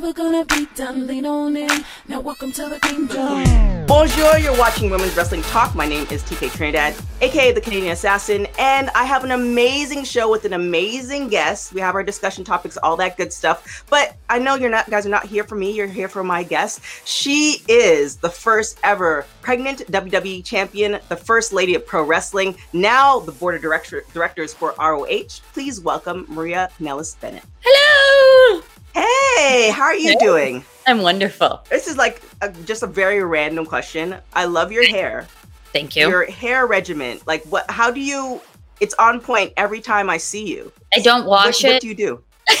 never gonna be done. Lean on in. Now welcome to the kingdom. Bonjour, you're watching Women's Wrestling Talk. My name is TK Trinidad, aka the Canadian Assassin, and I have an amazing show with an amazing guest. We have our discussion topics, all that good stuff. But I know you're not guys are not here for me, you're here for my guest. She is the first ever pregnant WWE champion, the first lady of pro wrestling, now the board of director, directors for ROH. Please welcome Maria Kanellis Bennett. Hello. Hey, how are you Hey. doing? I'm wonderful. This is like a, just a very random question. I love your hair. Thank you. Your hair regimen, like what? How do you? It's on point every time I see you. I don't wash what it. What do you do?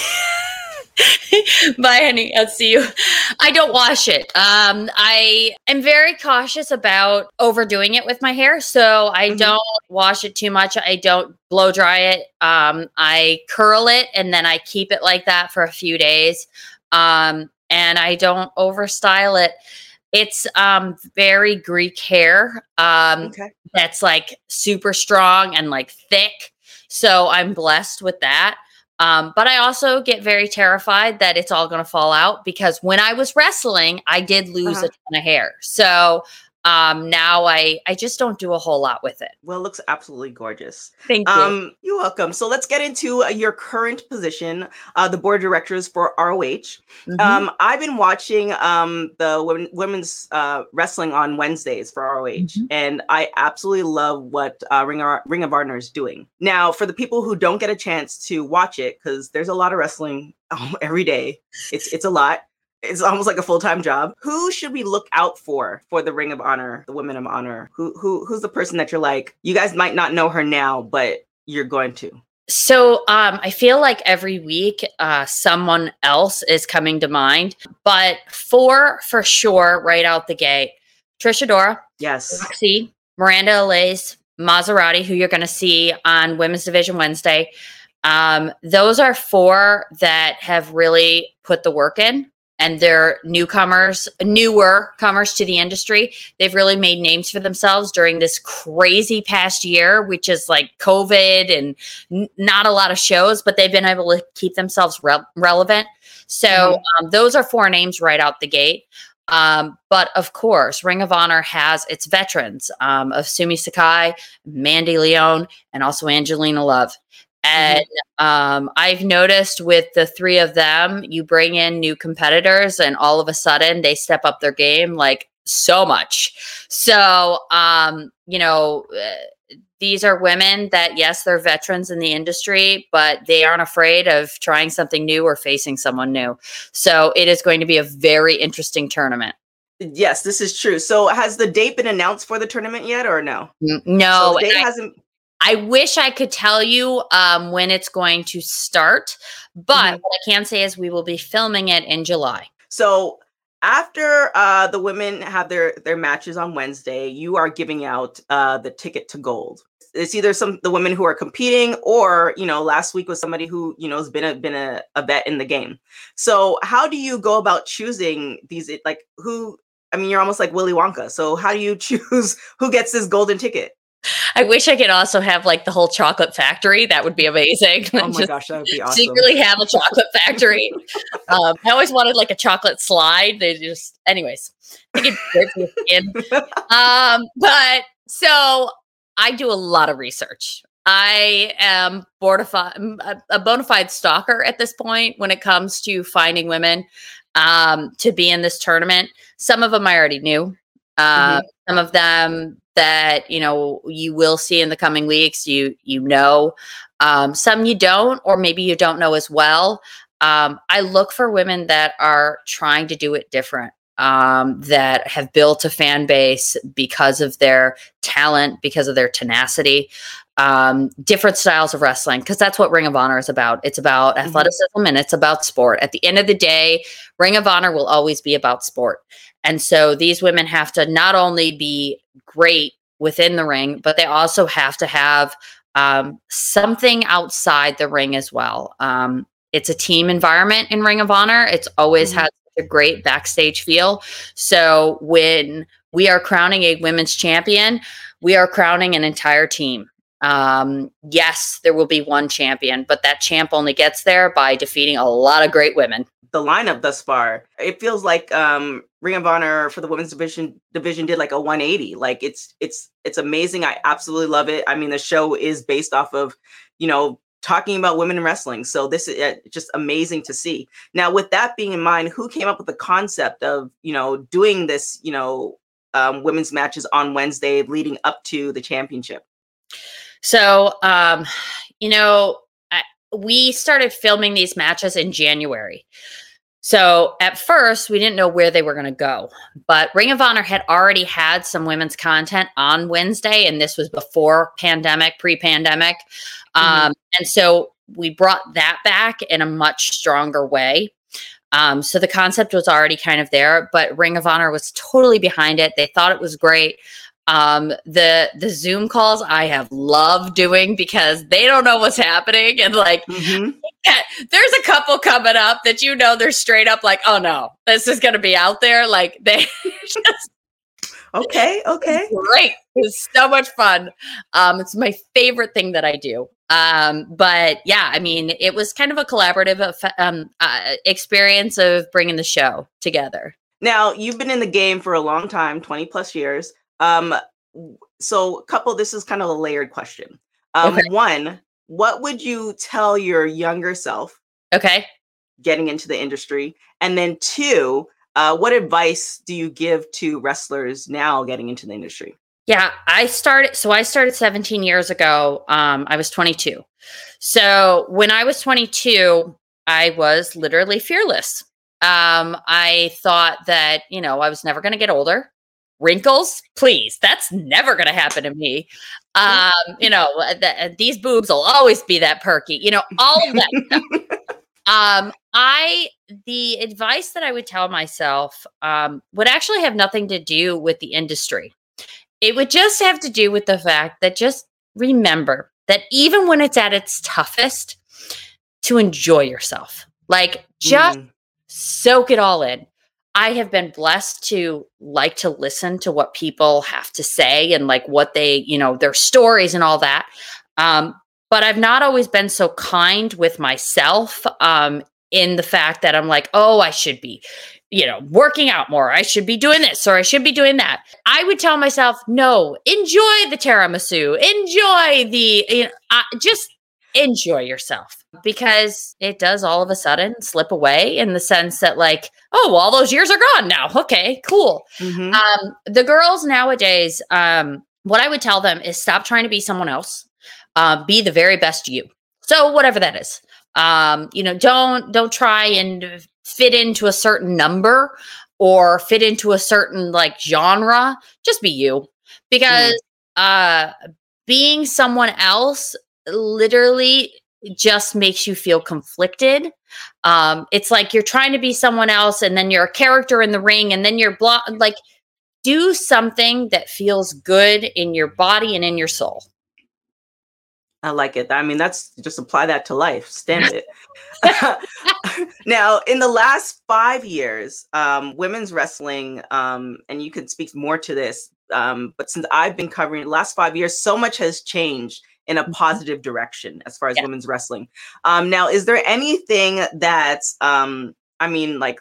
Bye, honey. I'll see you. I don't wash it. Um, I am very cautious about overdoing it with my hair, so I Mhm. don't wash it too much. I don't blow dry it. Um, I curl it and then I keep it like that for a few days. Um, and I don't overstyle it. It's um very Greek hair. Um, Okay. that's like super strong and like thick. So I'm blessed with that. Um, but I also get very terrified that it's all going to fall out because when I was wrestling, I did lose Uh-huh. a ton of hair. So um, now I I just don't do a whole lot with it. Well, it looks absolutely gorgeous. Thank you. Um, you're welcome. So let's get into uh, your current position, uh, the board of directors for ROH. Mhm. Um, I've been watching um the women, women's uh wrestling on Wednesdays for ROH, Mhm. and I absolutely love what uh, Ring of Ring of Honor is doing. Now, for the people who don't get a chance to watch it, because there's a lot of wrestling um, every day, it's it's a lot. It's almost like a full time job. Who should we look out for for the Ring of Honor, the Women of Honor? Who who who's the person that you're like? You guys might not know her now, but you're going to. So um, I feel like every week uh, someone else is coming to mind, but four for sure right out the gate: Trish Adora, Yes. Rok-C, MirandaElays, Maserati, who you're going to see on Women's Division Wednesday. Um, those are four that have really put the work in, and they're newcomers, newer comers to the industry. They've really made names for themselves during this crazy past year, which is like COVID and n- not a lot of shows, but they've been able to keep themselves re- relevant. So um, those are four names right out the gate. Um, but of course, Ring of Honor has its veterans um, of Sumi Sakai, Mandy Leone, and also Angelina Love. And um, I've noticed with the three of them, you bring in new competitors, and all of a sudden they step up their game like so much. So, um, you know, uh, these are women that, yes, they're veterans in the industry, but they aren't afraid of trying something new or facing someone new. So it is going to be a very interesting tournament. Yes, this is true. So has the date been announced for the tournament yet or no? N- So No, the date I, hasn't I wish I could tell you um, when it's going to start, but Mhm. what I can say is we will be filming it in July. so after uh the women have their their matches on Wednesday, you are giving out uh the ticket to gold. It's either some the women who are competing or you know last week was somebody who you know has been a been a, a vet in the game. So how do you go about choosing these like who I mean you're almost like Willy Wonka. So how do you choose who gets this golden ticket? I wish I could also have like the whole chocolate factory. That would be amazing. Oh my gosh, that would be awesome. secretly have a chocolate factory. um, I always wanted like a chocolate slide. They just, anyways, I think it's great for your skin. Um, but so I do a lot of research. I am a, a bona fide stalker at this point when it comes to finding women um, to be in this tournament. Some of them I already knew. Uh, Some of them that you know you will see in the coming weeks. You you know, um, some you don't, or maybe you don't know as well. Um, I look for women that are trying to do it different um, that have built a fan base because of their talent, because of their tenacity, um, different styles of wrestling, because that's what Ring of Honor is about. It's about Mhm. athleticism and it's about sport. At the end of the day, Ring of Honor will always be about sport. And so these women have to not only be great within the ring, but they also have to have um, something outside the ring as well. Um, it's a team environment in Ring of Honor. It's always Mhm. had a great backstage feel. So when we are crowning a women's champion, we are crowning an entire team. Um, yes, there will be one champion, but that champ only gets there by defeating a lot of great women. The lineup thus far, it feels like um, Ring of Honor for the women's division division did like a 180. Like it's it's it's amazing. I absolutely love it. I mean, the show is based off of you know talking about women in wrestling. So this is uh, just amazing to see. Now, with that being in mind, who came up with the concept of you know doing this you know um, women's matches on Wednesday leading up to the championship? So, um, you know, I, we started filming these matches in January. So at first, we didn't know where they were going to go, but Ring of Honor had already had some women's content on Wednesday, and this was before pandemic, pre pandemic. Mm-hmm. Um, and so we brought that back in a much stronger way. Um, so the concept was already kind of there, but Ring of Honor was totally behind it. They thought it was great. Um, the the Zoom calls I have loved doing because they don't know what's happening and like mm-hmm. there's a couple coming up that you know they're straight up like, oh no, this is gonna be out there. Like they just Okay, okay. Great. It's so much fun. Um, it's my favorite thing that I do. Um, but yeah, I mean, it was kind of a collaborative um, uh, experience of bringing the show together. Now, you've been in the game for a long time, 20 plus years. Um, so, couple, this is kind of a layered question. Um, okay. One, what would you tell your younger self? Okay. Getting into the industry. And then two, uh, what advice do you give to wrestlers now getting into the industry? Yeah, I started. So I started 17 years ago. Um, I was 22. So when I was 22, I was literally fearless. Um, I thought that, you know, I was never going to get older wrinkles please. That's never going to happen to me. Um you know the, these boobs will always be that perky you know all of that um i the advice that i would tell myself um would actually have nothing to do with the industry. It would just have to do with the fact that just remember that even when it's at its toughest to enjoy yourself. Like just mm. soak it all in I have been blessed to like to listen to what people have to say and like what they, you know, their stories and all that. Um, but I've not always been so kind with myself um, in the fact that I'm like, oh, I should be, you know, working out more. I should be doing this or I should be doing that. I would tell myself, no, enjoy the tiramisu, enjoy the, you know, uh, just enjoy yourself because it does all of a sudden slip away in the sense that like oh well, all those years are gone now. Okay cool. Mm-hmm. um, the girls nowadays um, what i would tell them is stop trying to be someone else uh, be the very best you. So whatever that is. Um, you know don't don't try and fit into a certain number or fit into a certain like genre. Just be you. Because mm. uh being someone else literally just makes you feel conflicted. Um, it's like you're trying to be someone else, and then you're a character in the ring, and then you're blo- like, do something that feels good in your body and in your soul. I like it. I mean, that's just apply that to life. Stand it. now, in the last five years, um, women's wrestling, um, and you can speak more to this, um, but since I've been covering the last five years, so much has changed in a mm-hmm. positive direction as far as yeah. women's wrestling. Um, now, is there anything that, um, I mean, like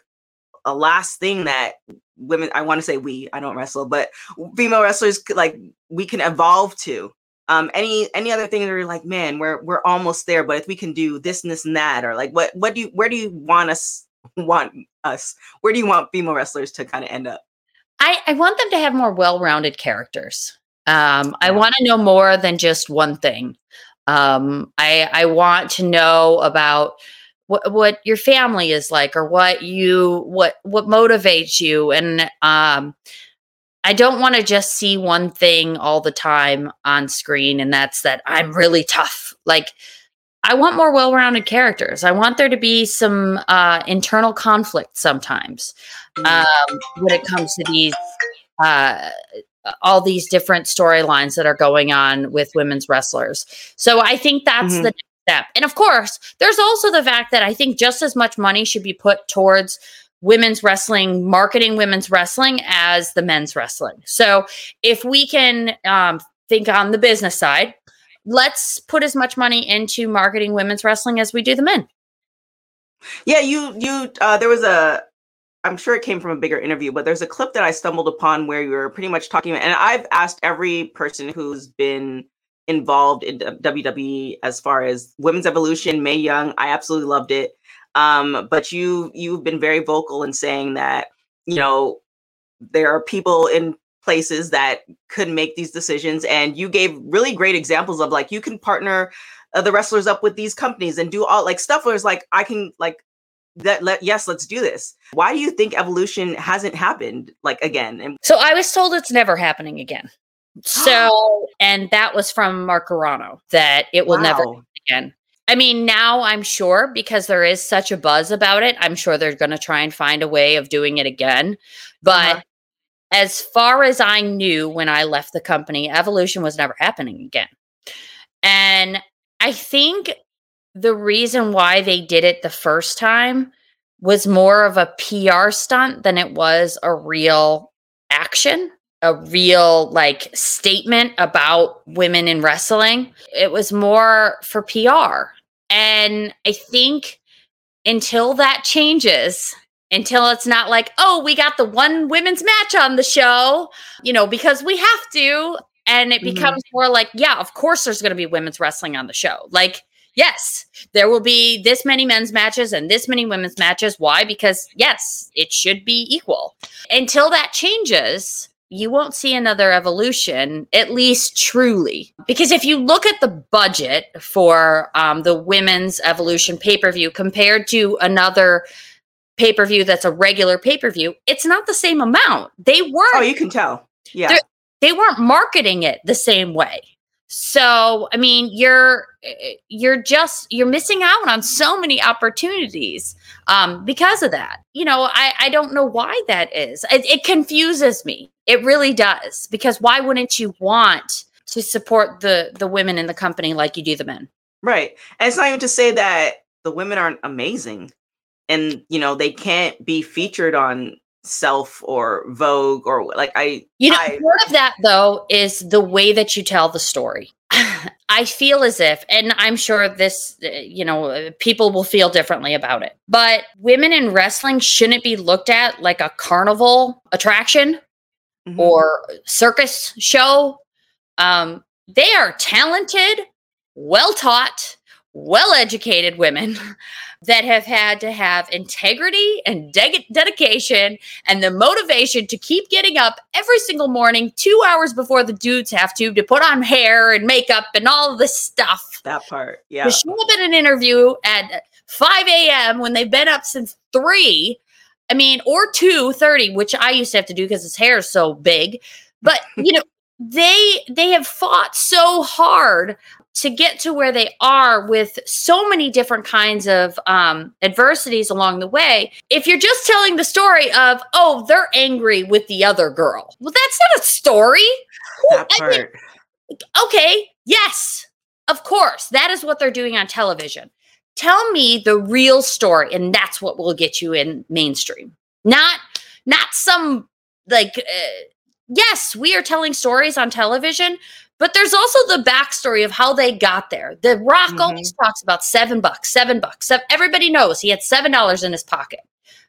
a last thing that women, I want to say we, I don't wrestle, but female wrestlers, like we can evolve to? Um, any any other thing that are like, man, we're we're almost there, but if we can do this and this and that, or like, what what do you where do you want us want us? Where do you want female wrestlers to kind of end up? I, I want them to have more well-rounded characters. Um, I want to know more than just one thing. Um, I I want to know about what what your family is like, or what you what what motivates you, and um, I don't want to just see one thing all the time on screen, and that's that I'm really tough. Like I want more well-rounded characters. I want there to be some uh, internal conflict sometimes mm. um, when it comes to these uh, all these different storylines that are going on with women's wrestlers. So I think that's mm-hmm. the next step. And of course, there's also the fact that I think just as much money should be put towards women's wrestling, marketing women's wrestling as the men's wrestling. So if we can um, think on the business side, let's put as much money into marketing women's wrestling as we do the men. Yeah, you you uh there was a I'm sure it came from a bigger interview, but there's a clip that I stumbled upon where you were pretty much talking about, and I've asked every person who's been involved in WWE as far as women's evolution, Mae Young, I absolutely loved it. Um, but you you've been very vocal in saying that, you know, there are people in places that could make these decisions and you gave really great examples of like you can partner uh, the wrestlers up with these companies and do all like stuff where it's like I can like that let yes let's do this why do you think evolution hasn't happened like again and So I was told it's never happening again. So, and that was from Mark Carrano that it will never Wow. again. I mean, now I'm sure because there is such a buzz about it, I'm sure they're going to try and find a way of doing it again. But Uh-huh. as far as I knew when I left the company, evolution was never happening again. And I think the reason why they did it the first time was more of a PR stunt than it was a real action, a real like statement about women in wrestling. It was more for PR. And I think until that changes, until it's not like, oh, we got the one women's match on the show, you know, because we have to. And it Mhm. becomes more like, yeah, of course there's going to be women's wrestling on the show. Like, yes, there will be this many men's matches and this many women's matches. Why? Because, yes, it should be equal. Until that changes, you won't see another evolution, at least truly. Because if you look at the budget for um, the women's evolution pay per view compared to another pay per view that's a regular pay per view, it's not the same amount. They weren't oh you can tell yeah they weren't marketing it the same way. So, I mean, you're eh, you're just you're missing out on so many opportunities um, because of that. You know, I I don't know why that is. It, it confuses me. It really does. Because why wouldn't you want to support the the women in the company like you do the men? Right. And it's not even to say that the women aren't amazing and you know they can't be featured on self or Vogue or like I You know, I, part of that though is the way that you tell the story. I feel as if, and I'm sure this, uh, you know, uh, people will feel differently about it, but women in wrestling shouldn't be looked at like a carnival attraction Mhm. or circus show. Um, they are talented, well taught, well educated women that have had to have integrity and de- dedication and the motivation to keep getting up every single morning, two hours before the dudes have to, to put on hair and makeup and all this stuff. that part. Yeah. To show up at an interview at 5 a.m. when they've been up since three. I mean, or 2:30, which I used to have to do because his hair is so big. But you know, they they have fought so hard to get to where they are with so many different kinds of um, adversities along the way. If you're just telling the story of, oh, they're angry with the other girl, well, that's not a story. that I mean, part. okay, yes, of course, that is what they're doing on television. Tell me the real story, and that's what will get you in mainstream. Not, not some like. Uh, yes, we are telling stories on television, but there's also the backstory of how they got there. The Rock Mhm. always talks about seven bucks, seven bucks. Everybody knows he had seven dollars in his pocket.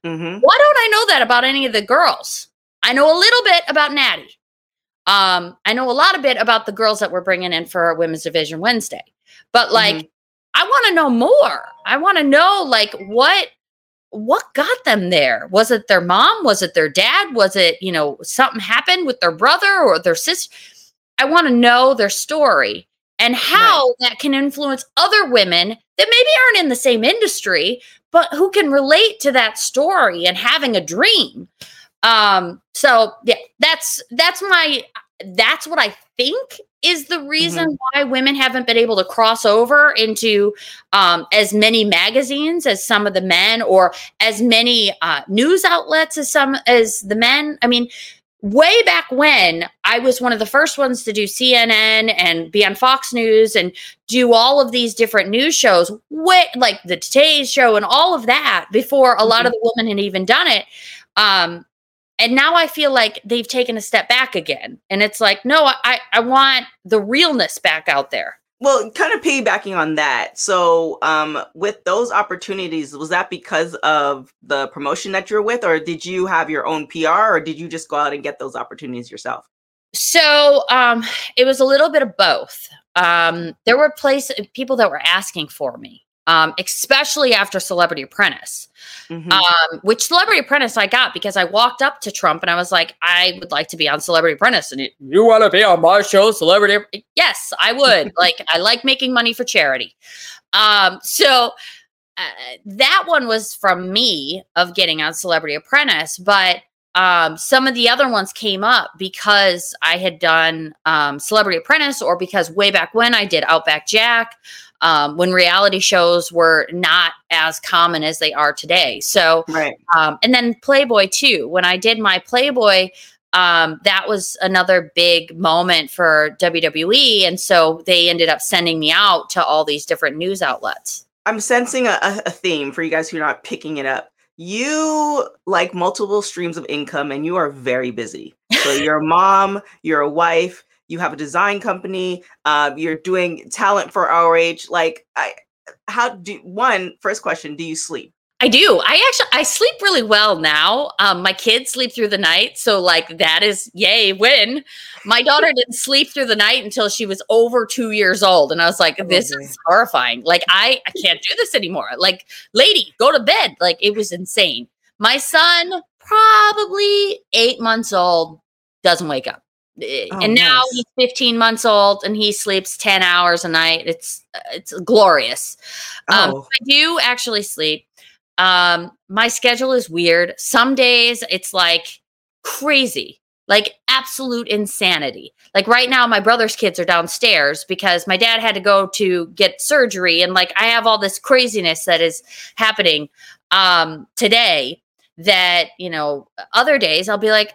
Mhm. Why don't I know that about any of the girls? I know a little bit about Natty. Um, I know a lot of bit about the girls that we're bringing in for our Women's Division Wednesday. But like, Mhm. I want to know more. I want to know like what what got them there? Was it their mom? Was it their dad? Was it, you know, something happened with their brother or their sister? I want to know their story and how that can influence other women that maybe aren't in the same industry, but who can relate to that story and having a dream. Um, so yeah, that's that's my that's what I think is the reason why women haven't been able to cross over into um, as many magazines as some of the men or as many uh, news outlets as some as the men. I mean, way back when I was one of the first ones to do CNN and be on Fox News and do all of these different news shows, way, like the Today Show and all of that before a lot of the women had even done it. Um, and now I feel like they've taken a step back again. And it's like, no, I, I want the realness back out there. Well, kind of piggybacking on that. So, um, with those opportunities, was that because of the promotion that you're with, or did you have your own PR, or did you just go out and get those opportunities yourself? So um, it was a little bit of both. Um, there were places, people that were asking for me, um, especially after Celebrity Apprentice, Mhm. um, which Celebrity Apprentice I got because I walked up to Trump and I was like, I would like to be on Celebrity Apprentice. And he, you want to be on my show, Celebrity? Yes, I would. like, I like making money for charity. Um, so uh, that one was from me of getting on Celebrity Apprentice, but um, some of the other ones came up because I had done um, Celebrity Apprentice or because way back when I did Outback Jack, um, when reality shows were not as common as they are today. So, right. um, and then Playboy too. When I did my Playboy, um, that was another big moment for WWE. And so they ended up sending me out to all these different news outlets. I'm sensing a, a a theme for you guys who are not picking it up. You like multiple streams of income and you are very busy. So you're a mom, you're a wife, you have a design company, uh, you're doing talent for ROH. Like, I, how do one first question? Do you sleep? I do. I actually I sleep really well now. Um, my kids sleep through the night, so like that is yay win. My daughter didn't sleep through the night until she was over two years old, and I was like, "This Okay. is horrifying. Like I I can't do this anymore. Like, lady, go to bed." Like it was insane. My son, probably eight months old, doesn't wake up, Eh, Oh, and now nice. he's fifteen months old, and he sleeps ten hours a night. It's it's glorious. Um, Oh, I do actually sleep. Um, my schedule is weird. Some days it's like crazy, like absolute insanity. Like right now, my brother's kids are downstairs because my dad had to go to get surgery, and like I have all this craziness that is happening um today that you know other days i'll be like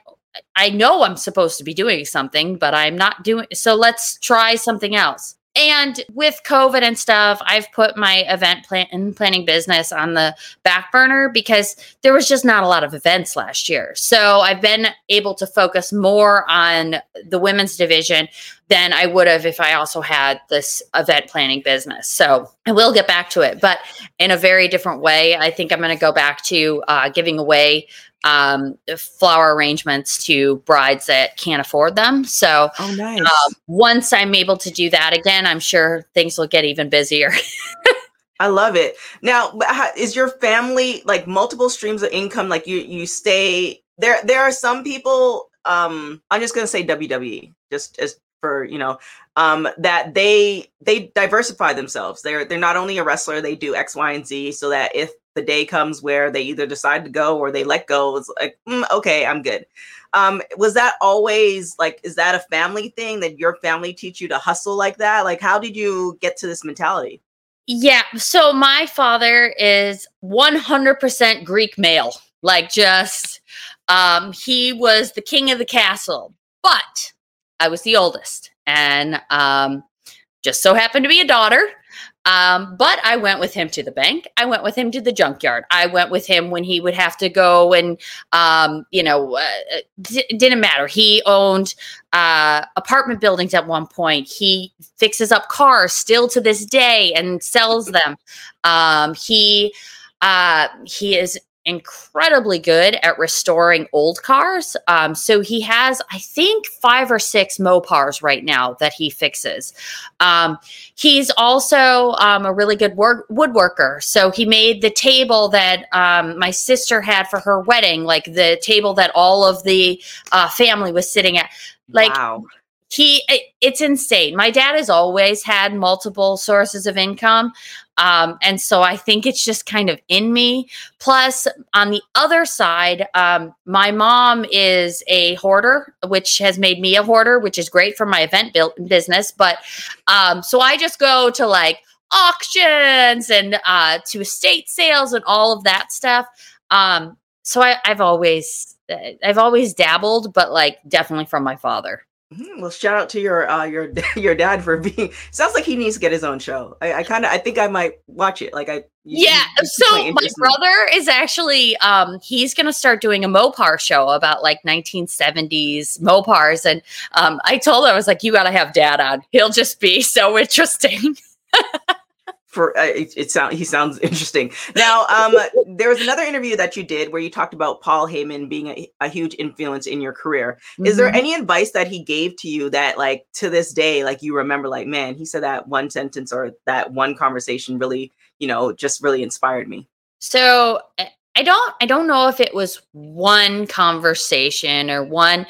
i know i'm supposed to be doing something but i'm not doing so let's try something else and with covid and stuff i've put my event plan and planning business on the back burner because there was just not a lot of events last year. So i've been able to focus more on the women's division than i would have if i also had this event planning business so i will get back to it but in a very different way i think i'm going to go back to uh, giving away um, flower arrangements to brides that can't afford them so oh, nice. um, once I'm able to do that again, I'm sure things will get even busier. I love it. Now, is your family like multiple streams of income? Like you, you stay there. There are some people. Um, I'm just gonna say WWE, just as for you know, um, that they they diversify themselves. They're they're not only a wrestler, they do X, Y, and Z, so that if the day comes where they either decide to go or they let go, it's like "Mm, okay, I'm good. Um, was that always like? Is that a family thing that your family teach you to hustle like that? Like, how did you get to this mentality? yeah. So my father is 100% Greek male. Like just, um, he was the king of the castle, but I was the oldest and, um, just so happened to be a daughter. Um, but I went with him to the bank. I went with him to the junkyard. I went with him when he would have to go and, um, you know, uh, d- didn't matter. He owned uh, apartment buildings at one point. He fixes up cars still to this day and sells them. Um, he uh, he is incredibly good at restoring old cars. Um, so he has, I think, five or six Mopars right now that he fixes. Um, he's also um, a really good work- woodworker. So he made the table that um, my sister had for her wedding, like the table that all of the uh, family was sitting at. Like wow. He it- it's insane. My dad has always had multiple sources of income um, and so i think it's just kind of in me. Plus on the other side um, my mom is a hoarder which has made me a hoarder which is great for my event business but um, so i just go to like auctions and uh, to estate sales and all of that stuff. Um, so I, i've always i've always dabbled but like definitely from my father Well, shout out to your uh, your your dad for being. Sounds like he needs to get his own show. I, I kind of I think I might watch it. Like I you- Yeah. you- you So my brother is actually um he's gonna start doing a Mopar show about like 1970s Mopars. And um I told him I was like, you gotta have dad on. He'll just be so interesting. for uh, it, it sound he sounds interesting. Now, um, there was another interview that you did where you talked about Paul Heyman being a, a huge influence in your career. Is there Mhm. any advice that he gave to you that, like, to this day, like you remember, like, man, he said that one sentence or that one conversation really, you know, just really inspired me. So I- I don't I don't know if it was one conversation or one,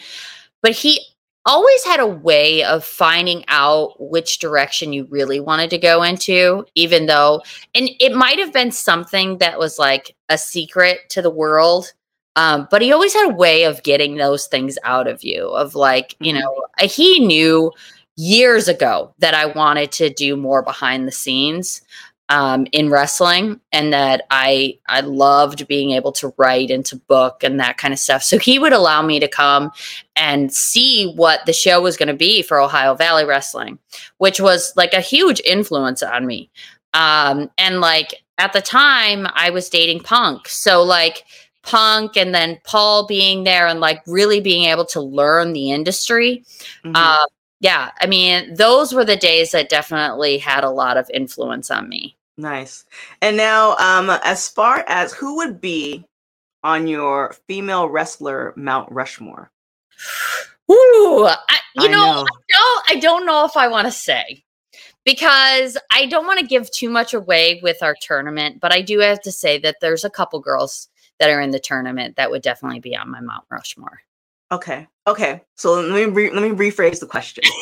but he always had a way of finding out which direction you really wanted to go into, even though and it might have been something that was like a secret to the world. Um, but he always had a way of getting those things out of you, of like, you Mhm. know, he knew years ago that I wanted to do more behind the scenes um, in wrestling and that I I loved being able to write and to book and that kind of stuff. So he would allow me to come and see what the show was going to be for Ohio Valley Wrestling, which was like a huge influence on me. Um, and like at the time I was dating Punk. So like Punk and then Paul being there and like really being able to learn the industry. Mhm. Uh, yeah, I mean, those were the days that definitely had a lot of influence on me. Nice. And now, um, as far as who would be on your female wrestler Mount Rushmore? Ooh, I, you I know, know. I don't, I don't know if I want to say because I don't want to give too much away with our tournament, but I do have to say that there's a couple girls that are in the tournament that would definitely be on my Mount Rushmore. Okay. Okay. So let me re- let me rephrase the question.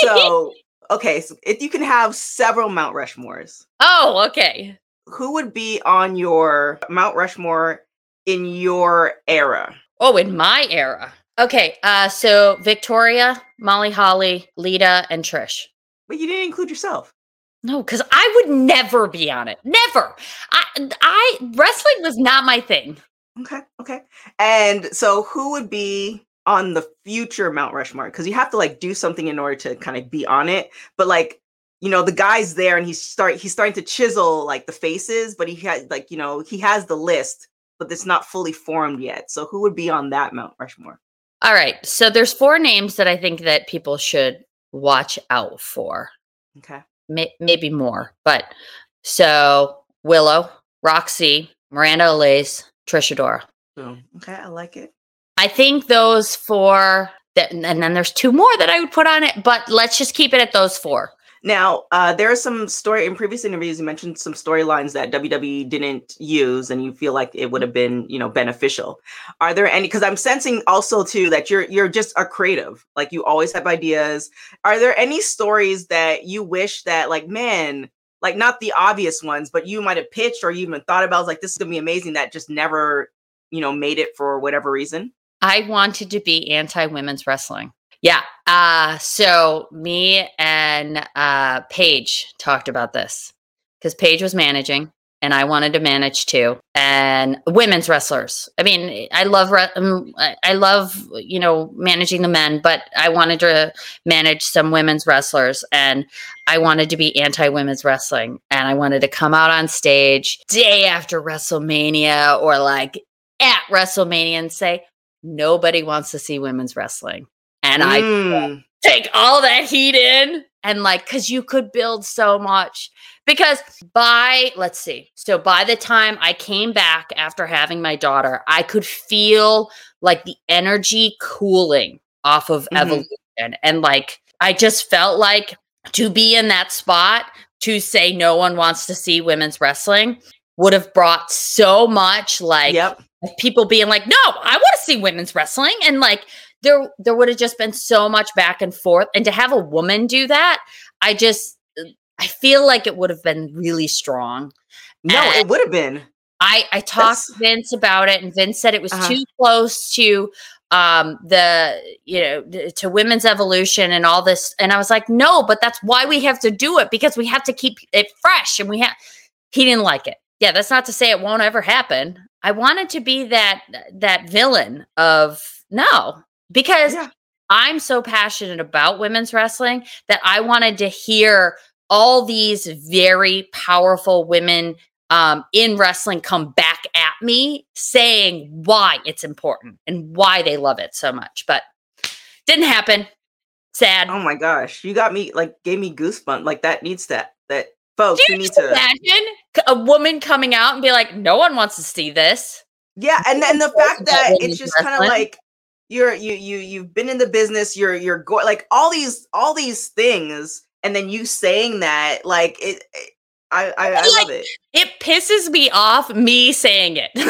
So, okay, so if you can have several Mount Rushmores, Oh, okay. who would be on your Mount Rushmore in your era? Oh, in my era. Okay, uh, so Victoria, Molly Holly, Lita, and Trish. But you didn't include yourself. No, because I would never be on it. Never. I, I wrestling was not my thing. Okay. Okay. And so who would be on the future Mount Rushmore? Because you have to like do something in order to kind of be on it. But like, you know, the guy's there and he's start he's starting to chisel like the faces, but he had like, you know, he has the list, but it's not fully formed yet. So who would be on that Mount Rushmore? All right, so there's four names that I think that people should watch out for. Okay. May- maybe more, but so Willow, Rok-C, Miranda Alize, Trish Adora. Okay, I like it. I think those four. That, and then there's two more that I would put on it, but let's just keep it at those four. Now, uh, there are some story in previous interviews. You mentioned some storylines that WWE didn't use, and you feel like it would have been, you know, beneficial. Are there any? Because I'm sensing also too that you're you're just a creative. Like you always have ideas. Are there any stories that you wish that, like, man, like not the obvious ones, but you might have pitched or you even thought about? Like this is gonna be amazing. That just never, you know, made it for whatever reason. I wanted to be anti women's wrestling. Yeah. Uh, so me and uh, Paige talked about this because Paige was managing and I wanted to manage too. And women's wrestlers. I mean, I love, um, I love, you know, managing the men, but I wanted to manage some women's wrestlers and I wanted to be anti women's wrestling. And I wanted to come out on stage day after WrestleMania or like at WrestleMania and say, nobody wants to see women's wrestling. And I Mm, take all that heat in and like, cause you could build so much. Because by, let's see, so by the time I came back after having my daughter, I could feel like the energy cooling off of Mhm. evolution. And like, I just felt like to be in that spot to say no one wants to see women's wrestling would have brought so much like yep. people being like, "No, I want to see women's wrestling," and like there there would have just been so much back and forth, and to have a woman do that, I just I feel like it would have been really strong. No, And- it would have been. I I talked That's- to Vince about it, and Vince said it was Uh-huh. too close to um the you know to women's evolution and all this and i was like no but that's why we have to do it because we have to keep it fresh and we have he didn't like it yeah that's not to say it won't ever happen i wanted to be that that villain of no because Yeah. I'm so passionate about women's wrestling that I wanted to hear all these very powerful women um, in wrestling come back at me saying why it's important and why they love it so much. But didn't happen. Sad. Oh my gosh, you got me like gave me goosebumps. Like that needs that that folks Do you you need to imagine a woman coming out and be like, "No one wants to see this." Yeah, and then the fact that it's just kind of like you're you you you've been in the business, you're you're going like all these all these things, and then you saying that like it. it- I I, I Like, love it. It pisses me off me saying it. and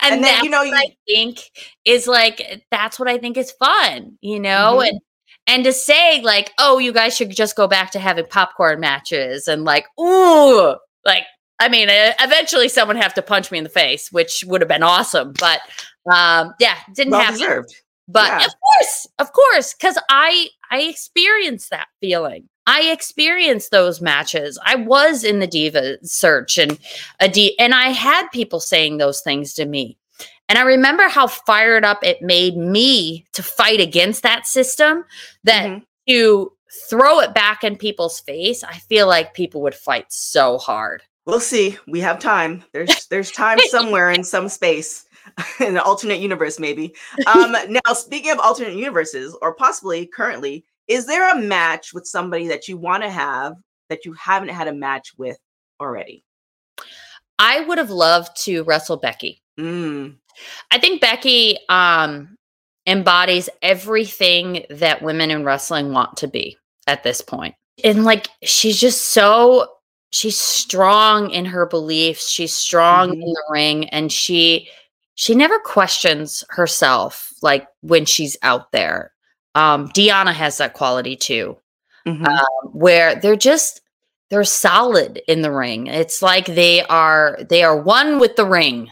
And then that's you know what I think is like that's what I think is fun, you know? Mhm. And and to say like, oh, you guys should just go back to having popcorn matches and like, ooh, like I mean, eventually someone have to punch me in the face, which would have been awesome, but um yeah, didn't well happen. deserved. But Yeah. of course, of course, because I I experienced that feeling. I experienced those matches. I was in the diva search and a D, and I had people saying those things to me. And I remember how fired up it made me to fight against that system. That Mhm. to throw it back in people's face, I feel like people would fight so hard. We'll see. We have time. There's there's time somewhere in some space, in an alternate universe, maybe. Um, now, speaking of alternate universes, or possibly currently, is there a match with somebody that you want to have that you haven't had a match with already? I would have loved to wrestle Becky. Mm, I think Becky um, embodies everything that women in wrestling want to be at this point. And like, she's just so, she's strong in her beliefs. She's strong Mhm. in the ring and she, she never questions herself like when she's out there. Um, Deonna has that quality too mhm. um, where they're just they're solid in the ring. It's like they are they are one with the ring,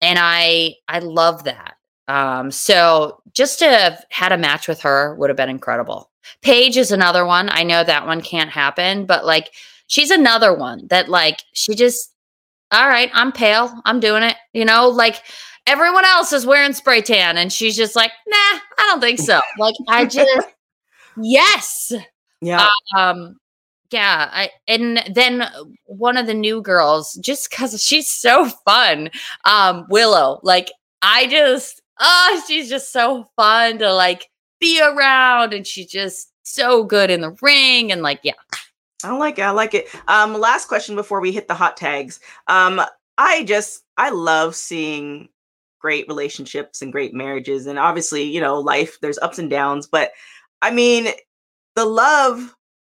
and I I love that. Um, so just to have had a match with her would have been incredible. Paige is another one. I know that one can't happen, but like she's another one that like she just all right, I'm pale. I'm doing it. You know, like everyone else is wearing spray tan and she's just like, "Nah, I don't think so." Like I just yes yeah. um yeah i and then one of the new girls just because she's so fun um willow like i just oh she's just so fun to like be around and she's just so good in the ring and like yeah I like it. I like it. Um, last question before we hit the hot tags. Um, I just I love seeing great relationships and great marriages, and obviously, you know, life there's ups and downs, but I mean, the love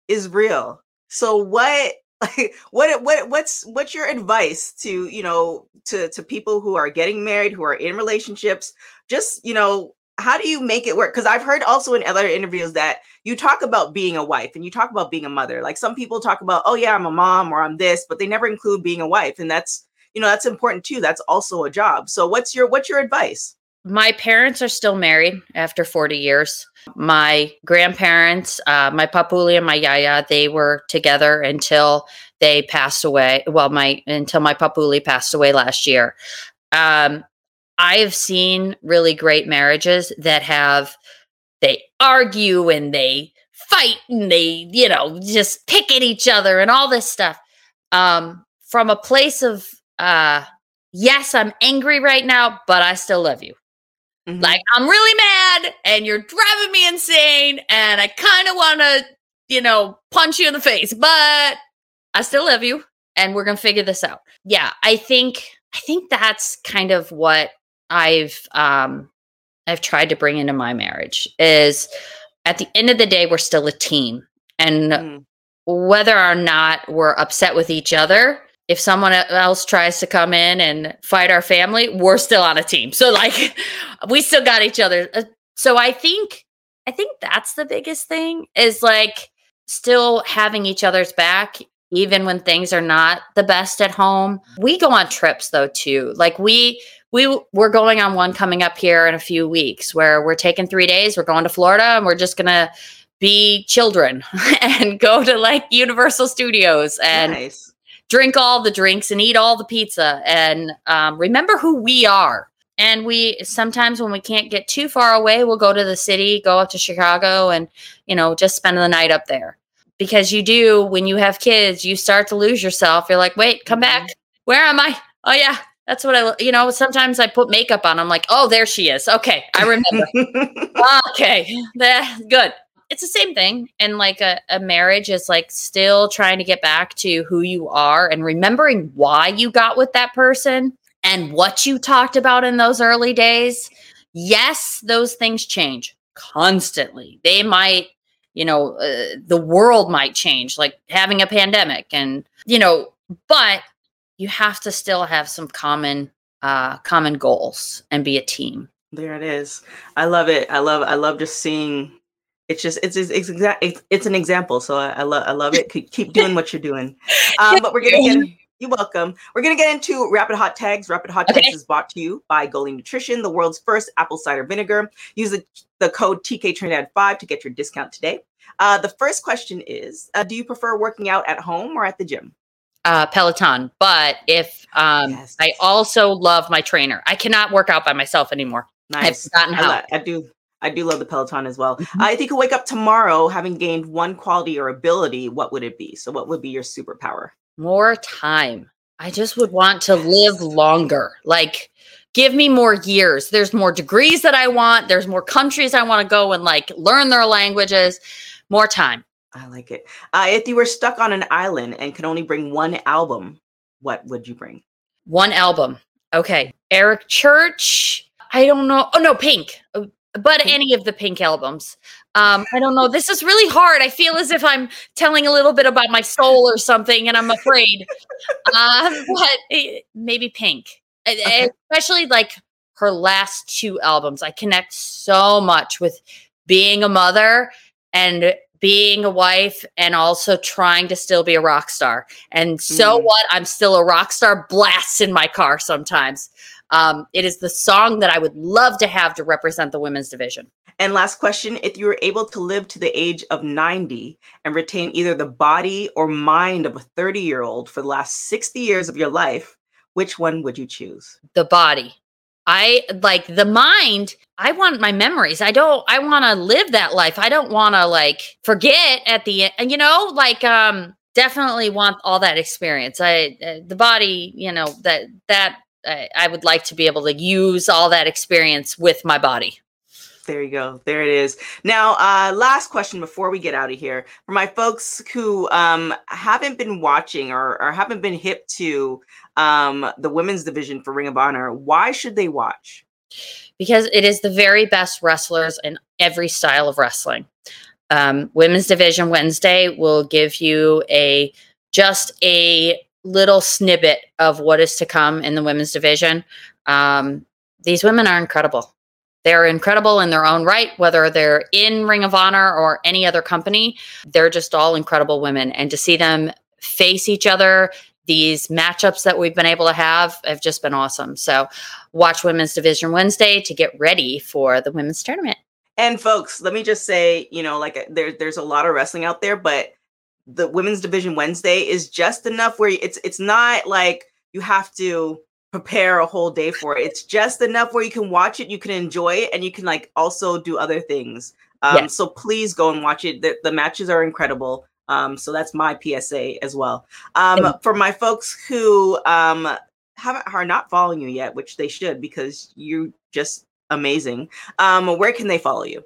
is real. So what? like, what what what's what's your advice to you know to to people who are getting married who are in relationships just you know how do you make it work because i've heard also in other interviews that you talk about being a wife and you talk about being a mother. Like some people talk about, oh yeah, I'm a mom or I'm this, but they never include being a wife. And that's, you know, that's important too. That's also a job. So what's your what's your advice? My parents are still married after 40 years. My grandparents uh, my papuli and my yaya they were together until they passed away well my until my papuli passed away last year. Um, i've seen really great marriages that have they argue and they fight and they you know just pick at each other and all this stuff. Um, from a place of uh, yes i'm angry right now but i still love you Mhm. like I'm really mad and you're driving me insane and I kind of want to, you know, punch you in the face, but I still love you and we're going to figure this out. Yeah, I think I think that's kind of what I've um I've tried to bring into my marriage is at the end of the day we're still a team and Mm. whether or not we're upset with each other if someone else tries to come in and fight our family we're still on a team. So like we still got each other Uh, so i think i think that's the biggest thing is like still having each other's back even when things are not the best at home. We go on trips though too. Like we we we're going on one coming up here in a few weeks where we're taking three days we're going to florida and we're just gonna be children and go to like universal studios and nice. Drink all the drinks and eat all the pizza and um, remember who we are And we sometimes when we can't get too far away, we'll go to the city, go up to Chicago and, you know, just spend the night up there. Because you do when you have kids, you start to lose yourself. You're like, "Wait, come back. Where am I? Oh yeah, that's what I, you know, sometimes I put makeup on. I'm like, oh, there she is. Okay. I remember. okay. That, good. It's the same thing. And like a, a marriage is like still trying to get back to who you are and remembering why you got with that person and what you talked about in those early days. Yes, those things change constantly. They might, you know, uh, the world might change, like having a pandemic and, you know, but you have to still have some common uh, common goals and be a team. There it is. I love it. I love. I love just seeing. It's just it's it's, it's exact. It's, it's an example. So I, I love I love it. Keep, keep doing what you're doing. Um, but we're gonna get. You're welcome. We're gonna get into rapid hot tags. Rapid hot tags is brought to you by Goli Nutrition, the world's first apple cider vinegar. Use the, the code TK Trinidad five to get your discount today. Uh, the first question is: uh, Do you prefer working out at home or at the gym? Uh, Peloton, but if um, Yes. I also love my trainer. I cannot work out by myself anymore. I've Nice. forgotten I, how. lo- I do. I do love the Peloton as well. Mhm. Uh, if you could wake up tomorrow having gained one quality or ability, what would it be? So, what would be your superpower? More time. I just would want to live longer. Like, give me more years. There's more degrees that I want. There's more countries I want to go and like learn their languages. More time. I like it. Uh, if you were stuck on an island and could only bring one album, what would you bring? One album. Okay. Eric Church. I don't know. Oh no, Pink. But any of the Pink albums. Um, I don't know. This is really hard. I feel as if I'm telling a little bit about my soul or something, and I'm afraid. uh, but maybe Pink, eh, especially like her last two albums. I connect so much with being a mother and being a wife and also trying to still be a rock star. And so Mm. what? I'm still a rock star blasts in my car sometimes. Um, it is the song that I would love to have to represent the women's division. And last question if you were able to live to the age of 90 and retain either the body or mind of a 30 year old for the last 60 years of your life, which one would you choose? The body. I like the mind. I want my memories. I don't, I want to live that life. I don't want to like forget at the end, you know, like, um, definitely want all that experience. I, uh, the body, you know, that, that, I I would like to be able to use all that experience with my body. There you go. There it is. Now, uh, last question before we get out of here. For my folks who um, haven't been watching or, or haven't been hip to um, the women's division for Ring of Honor, why should they watch? because it is the very best wrestlers in every style of wrestling. Um, Women's Division Wednesday will give you a just a little snippet of what is to come in the women's division. Um, these women are incredible. They're incredible in their own right, whether they're in Ring of Honor or any other company. They're just all incredible women. And to see them face each other, these matchups that we've been able to have have just been awesome. So, watch Women's Division Wednesday to get ready for the women's tournament. And folks, let me just say, you know, like uh, there, there's a lot of wrestling out there, but the women's division Wednesday is just enough where it's it's not like you have to prepare a whole day for it. It's just enough where you can watch it, you can enjoy it, and you can like also do other things. Um, Yes. So please go and watch it. The, the matches are incredible. Um, so that's my PSA as well. Um, for my folks who um, haven't are not following you yet, which they should because you're just amazing. Um, where can they follow you?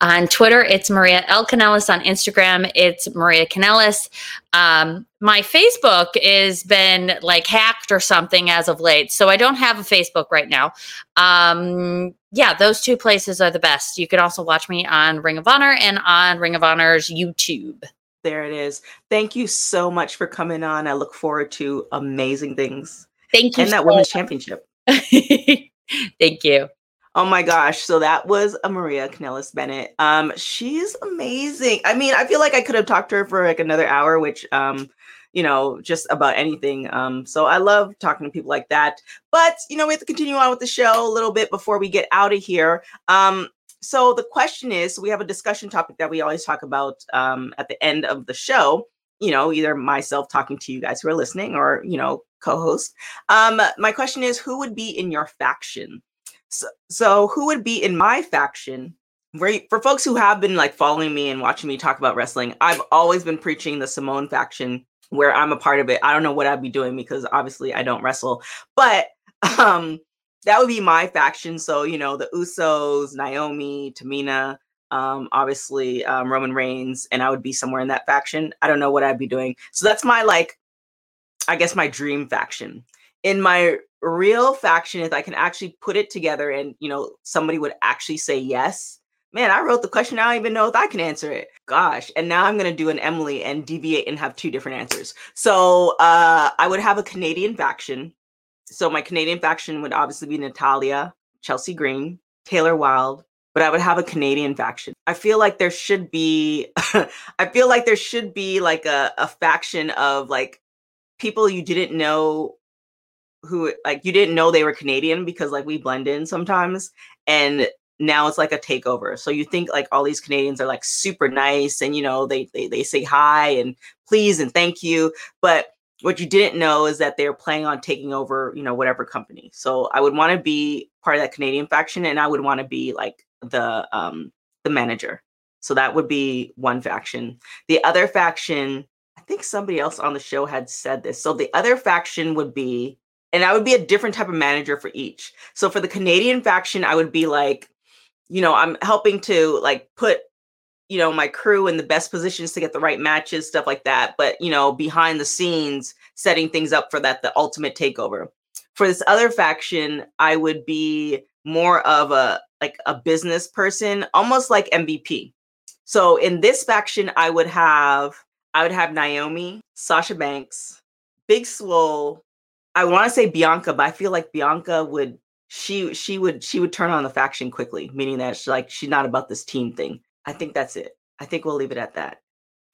On Twitter, it's Maria L. Kanellis. On Instagram, it's Maria Kanellis. Um, my Facebook has been like hacked or something as of late, so I don't have a Facebook right now. Um, yeah, those two places are the best. You can also watch me on Ring of Honor and on Ring of Honor's YouTube. There it is. Thank you so much for coming on. I look forward to amazing things Thank you. and that so women's championship. Thank you. Oh my gosh. So that was a Maria Kanellis Bennett. Um, she's amazing. I mean, I feel like I could have talked to her for like another hour, which um, you know, just about anything. Um, so I love talking to people like that. But you know, we have to continue on with the show a little bit before we get out of here. Um, so the question is, we have a discussion topic that we always talk about um at the end of the show. You know, either myself talking to you guys who are listening or, you know, co-host. Um, my question is, who would be in your faction? So, so who would be in my faction? For, for folks who have been like following me and watching me talk about wrestling, I've always been preaching the Samoan faction where I'm a part of it. I don't know what I'd be doing because obviously I don't wrestle, but um that would be my faction. So, you know, the Usos, Naomi, Tamina, um, obviously um, Roman Reigns, and I would be somewhere in that faction. I don't know what I'd be doing. So that's my like, I guess my dream faction. In my real faction, if I can actually put it together and you know somebody would actually say yes. Man, I wrote the question. I don't even know if I can answer it. Gosh, and now I'm gonna do an Emily and deviate and have two different answers. So uh, I would have a Canadian faction. So my Canadian faction would obviously be Natalya, Chelsea Green, Taylor Wilde, but I would have a Canadian faction. I feel like there should be I feel like there should be like a, a faction of like people you didn't know who like you didn't know they were Canadian because like we blend in sometimes and now it's like a takeover. So you think like all these Canadians are like super nice and you know they they they say hi and please and thank you, but what you didn't know is that they're planning on taking over, you know, whatever company. So I would want to be part of that Canadian faction and I would want to be like the um the manager. So that would be one faction. The other faction, I think somebody else on the show had said this. So the other faction would be and I would be a different type of manager for each. So for the Canadian faction, I would be like, you know, I'm helping to like put, you know, my crew in the best positions to get the right matches, stuff like that. But you know, behind the scenes, setting things up for that the ultimate takeover. For this other faction, I would be more of a like a business person, almost like MVP. So in this faction, I would have I would have Naomi, Sasha Banks, Big Swole. I want to say Bianca, but I feel like Bianca would she she would she would turn on the faction quickly, meaning that she's like she's not about this team thing. I think that's it. I think we'll leave it at that.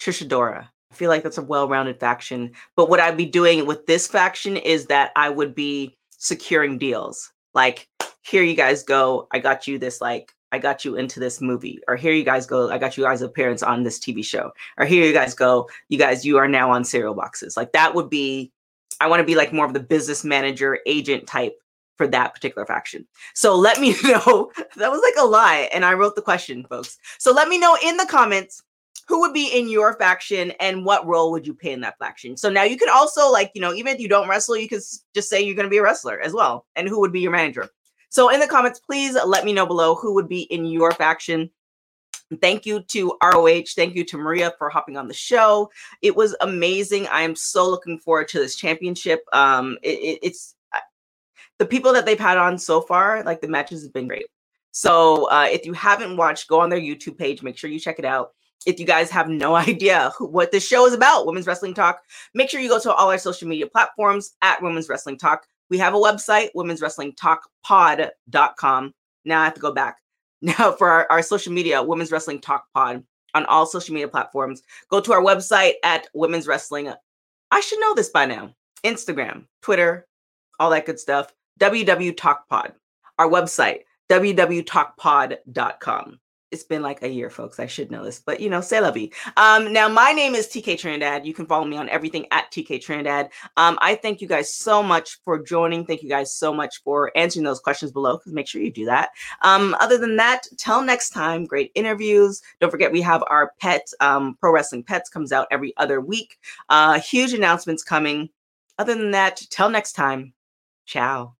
Trish Adora. I feel like that's a well-rounded faction. But what I'd be doing with this faction is that I would be securing deals. Like here you guys go. I got you this like I got you into this movie, or here you guys go. I got you guys appearance on this TV show, or here you guys go. You guys, you are now on cereal boxes. Like that would be. I want to be like more of the business manager agent type for that particular faction. So let me know. that was like a lie, and I wrote the question, folks. So let me know in the comments who would be in your faction and what role would you play in that faction. So now you can also like you know even if you don't wrestle, you can just say you're going to be a wrestler as well, and who would be your manager. So in the comments, please let me know below who would be in your faction. Thank you to ROH. Thank you to Maria for hopping on the show. It was amazing. I am so looking forward to this championship. Um, it, it, it's the people that they've had on so far. Like the matches have been great. So uh, if you haven't watched, go on their YouTube page. Make sure you check it out. If you guys have no idea who, what this show is about, Women's Wrestling Talk, make sure you go to all our social media platforms at Women's Wrestling Talk. We have a website, women's wrestling talk pod.com. Now I have to go back. Now for our, our social media, Women's Wrestling Talk Pod on all social media platforms. Go to our website at Women's Wrestling. I should know this by now. Instagram, Twitter, all that good stuff. WW Talk Pod. Our website, www.talkpod.com it's been like a year, folks. I should know this, but you know, say la vie. Um, now my name is TK Trinidad. You can follow me on everything at TK Trinidad. Um, I thank you guys so much for joining. Thank you guys so much for answering those questions below. Because make sure you do that. Um, other than that, till next time, great interviews. Don't forget we have our pet um, pro wrestling pets comes out every other week. Uh, huge announcements coming. Other than that, till next time, ciao.